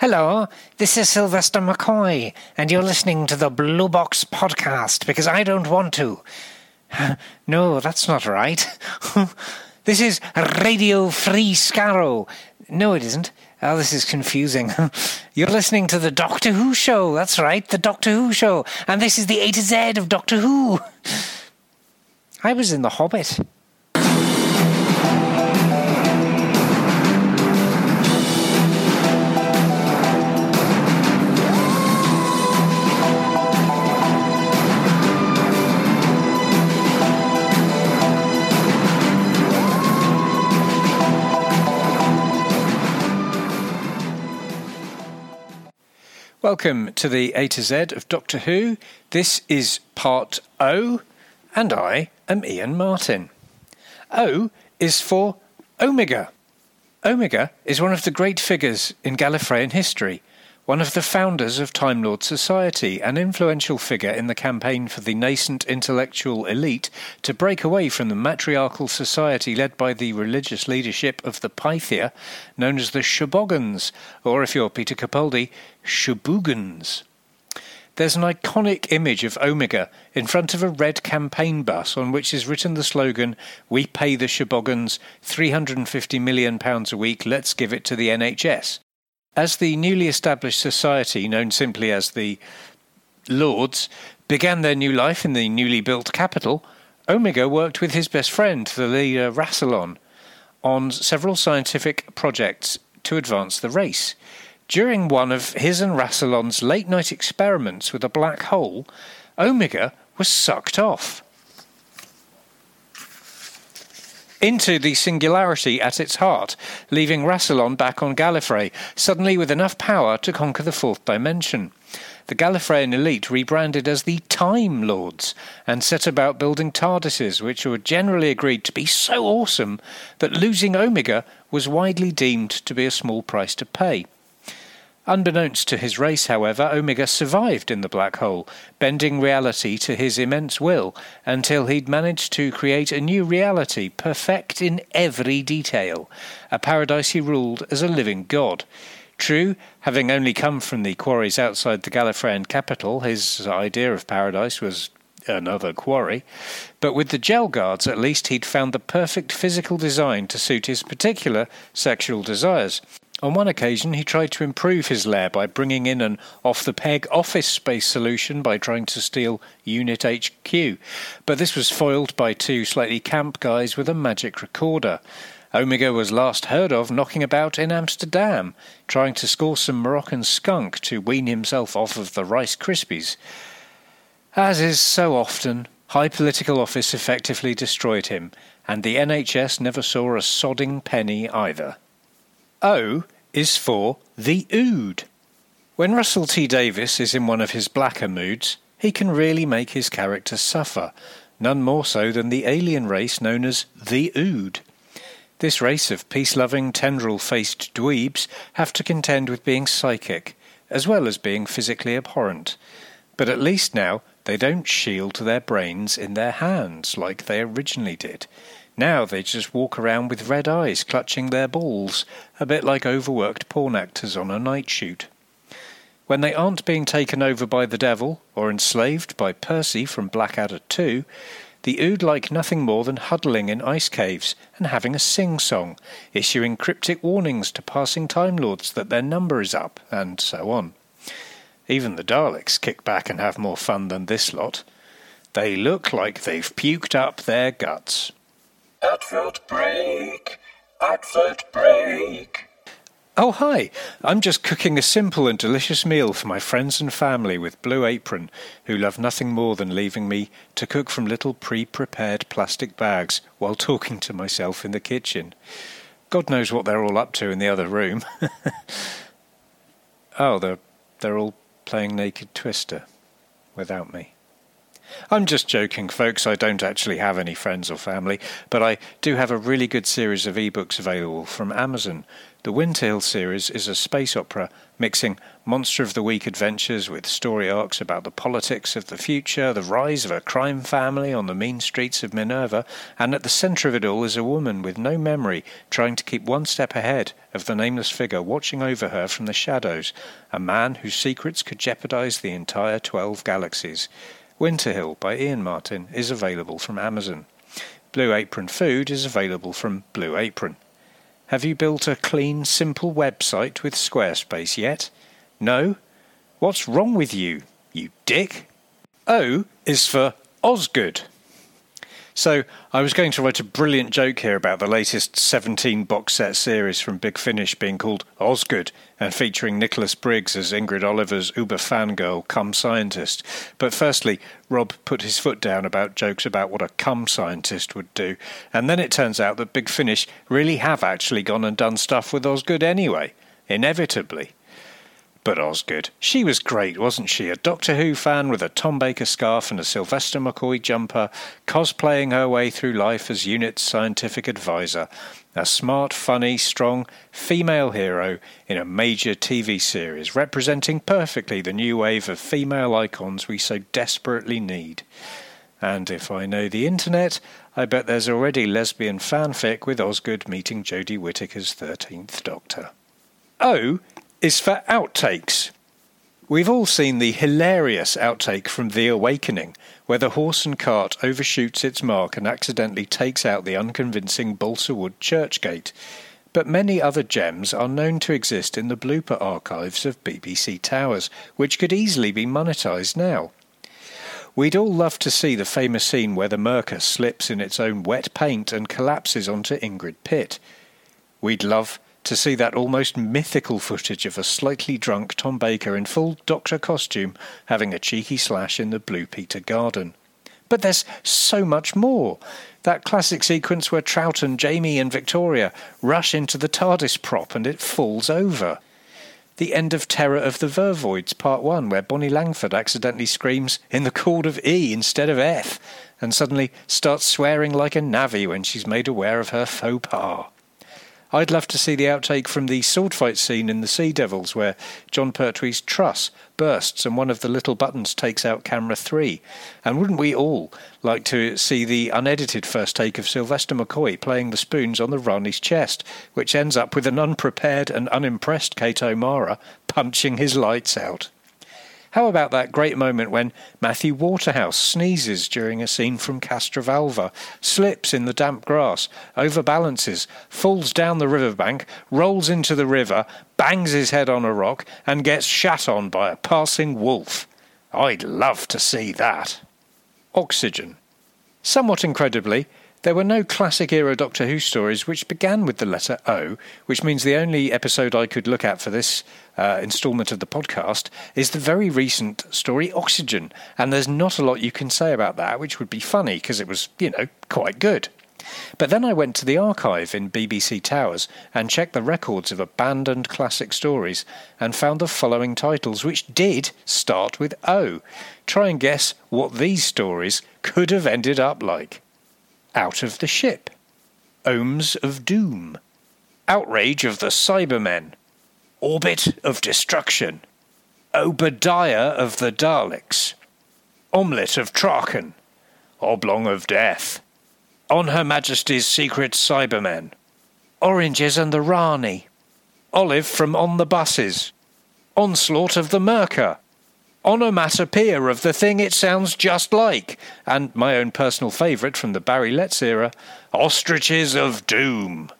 Hello, this is Sylvester McCoy, and you're listening to the Blue Box Podcast because I don't want to. no, that's not right. this is Radio Free Skaro. No, it isn't. Oh, this is confusing. You're listening to the Doctor Who show. That's right, the Doctor Who show. And this is the A to Z of Doctor Who. I was in The Hobbit. Welcome to the A to Z of Doctor Who. This is part O, and I am Iain Martin. O is for Omega. Omega is one of the great figures in Gallifreyan history one of the founders of Time Lord Society, an influential figure in the campaign for the nascent intellectual elite to break away from the matriarchal society led by the religious leadership of the Pythia, known as the Shobogans, or if you're Peter Capaldi, Shobugans. There's an iconic image of Omega in front of a red campaign bus on which is written the slogan, We pay the Shobogans £350 million a week, let's give it to the NHS. As the newly established society, known simply as the Lords, began their new life in the newly built capital, Omega worked with his best friend, the leader Rassilon, on several scientific projects to advance the race. During one of his and Rassilon's late night experiments with a black hole, Omega was sucked off. Into the singularity at its heart, leaving Rassilon back on Gallifrey, suddenly with enough power to conquer the fourth dimension. The Gallifreyan elite rebranded as the Time Lords and set about building TARDISes, which were generally agreed to be so awesome that losing Omega was widely deemed to be a small price to pay. Unbeknownst to his race, however, Omega survived in the black hole, bending reality to his immense will until he'd managed to create a new reality, perfect in every detail, a paradise he ruled as a living god. True, having only come from the quarries outside the Gallifreyan capital, his idea of paradise was another quarry, but with the gel guards at least he'd found the perfect physical design to suit his particular sexual desires. On one occasion, he tried to improve his lair by bringing in an off the peg office space solution by trying to steal Unit HQ, but this was foiled by two slightly camp guys with a magic recorder. Omega was last heard of knocking about in Amsterdam, trying to score some Moroccan skunk to wean himself off of the Rice Krispies. As is so often, high political office effectively destroyed him, and the NHS never saw a sodding penny either. O is for the Ood. When Russell T Davies is in one of his blacker moods, he can really make his character suffer, none more so than the alien race known as the Ood. This race of peace loving, tendril faced dweebs have to contend with being psychic, as well as being physically abhorrent. But at least now they don't shield their brains in their hands like they originally did. Now they just walk around with red eyes clutching their balls, a bit like overworked porn actors on a night shoot. When they aren't being taken over by the devil or enslaved by Percy from Blackadder 2, the Ood like nothing more than huddling in ice caves and having a sing song, issuing cryptic warnings to passing Time Lords that their number is up, and so on. Even the Daleks kick back and have more fun than this lot. They look like they've puked up their guts. Advert break. Advert break. Oh, hi. I'm just cooking a simple and delicious meal for my friends and family with Blue Apron, who love nothing more than leaving me to cook from little pre prepared plastic bags while talking to myself in the kitchen. God knows what they're all up to in the other room. oh, they're, they're all playing Naked Twister without me. I'm just joking, folks. I don't actually have any friends or family, but I do have a really good series of ebooks available from Amazon. The Winter series is a space opera mixing Monster of the Week adventures with story arcs about the politics of the future, the rise of a crime family on the mean streets of Minerva, and at the centre of it all is a woman with no memory trying to keep one step ahead of the nameless figure watching over her from the shadows, a man whose secrets could jeopardize the entire twelve galaxies. Winter Hill by Iain Martin is available from Amazon. Blue Apron Food is available from Blue Apron. Have you built a clean, simple website with Squarespace yet? No? What's wrong with you, you dick? O is for Osgood. So, I was going to write a brilliant joke here about the latest 17 box set series from Big Finish being called Osgood and featuring Nicholas Briggs as Ingrid Oliver's uber fangirl cum scientist. But firstly, Rob put his foot down about jokes about what a cum scientist would do, and then it turns out that Big Finish really have actually gone and done stuff with Osgood anyway, inevitably. But Osgood, she was great, wasn't she? A Doctor Who fan with a Tom Baker scarf and a Sylvester McCoy jumper, cosplaying her way through life as Unit's scientific advisor. A smart, funny, strong female hero in a major TV series, representing perfectly the new wave of female icons we so desperately need. And if I know the internet, I bet there's already lesbian fanfic with Osgood meeting Jodie Whittaker's 13th Doctor. O is for outtakes. We've all seen the hilarious outtake from The Awakening, where the horse and cart overshoots its mark and accidentally takes out the unconvincing balsa wood church gate. But many other gems are known to exist in the blooper archives of BBC Towers, which could easily be monetised now. We'd all love to see the famous scene where the Myrka slips in its own wet paint and collapses onto Ingrid Pitt. We'd love to see that almost mythical footage of a slightly drunk Tom Baker in full Doctor costume having a cheeky slash in the Blue Peter garden. But there's so much more. That classic sequence where Troughton, Jamie, and Victoria rush into the TARDIS prop and it falls over. The end of Terror of the Vervoids, Part 1, where Bonnie Langford accidentally screams in the chord of E instead of F, and suddenly starts swearing like a navvy when she's made aware of her faux pas. I'd love to see the outtake from the sword fight scene in The Sea Devils, where Jon Pertwee's truss bursts and one of the little buttons takes out camera three. And wouldn't we all like to see the unedited first take of Sylvester McCoy playing the spoons on the Rani's chest, which ends up with an unprepared and unimpressed Kate O'Mara punching his lights out? How about that great moment when Matthew Waterhouse sneezes during a scene from Castrovalva, slips in the damp grass, overbalances, falls down the riverbank, rolls into the river, bangs his head on a rock, and gets shat on by a passing wolf? I'd love to see that. Oxygen. Somewhat incredibly, there were no classic era Doctor Who stories which began with the letter O, which means the only episode I could look at for this uh, instalment of the podcast is the very recent story Oxygen. And there's not a lot you can say about that, which would be funny because it was, you know, quite good. But then I went to the archive in BBC Towers and checked the records of abandoned classic stories and found the following titles, which did start with O. Try and guess what these stories could have ended up like. Out of the Ship, Ohms of Doom, Outrage of the Cybermen, Orbit of Destruction, Obadiah of the Daleks, Omelette of Traken, Oblong of Death, On Her Majesty's Secret Cybermen, Oranges and the Rani, Olive from On the Buses, Onslaught of the Myrka, onomatopoeia of the thing it sounds just like, and my own personal favourite from the Barry Letts era, Ostriches of Doom.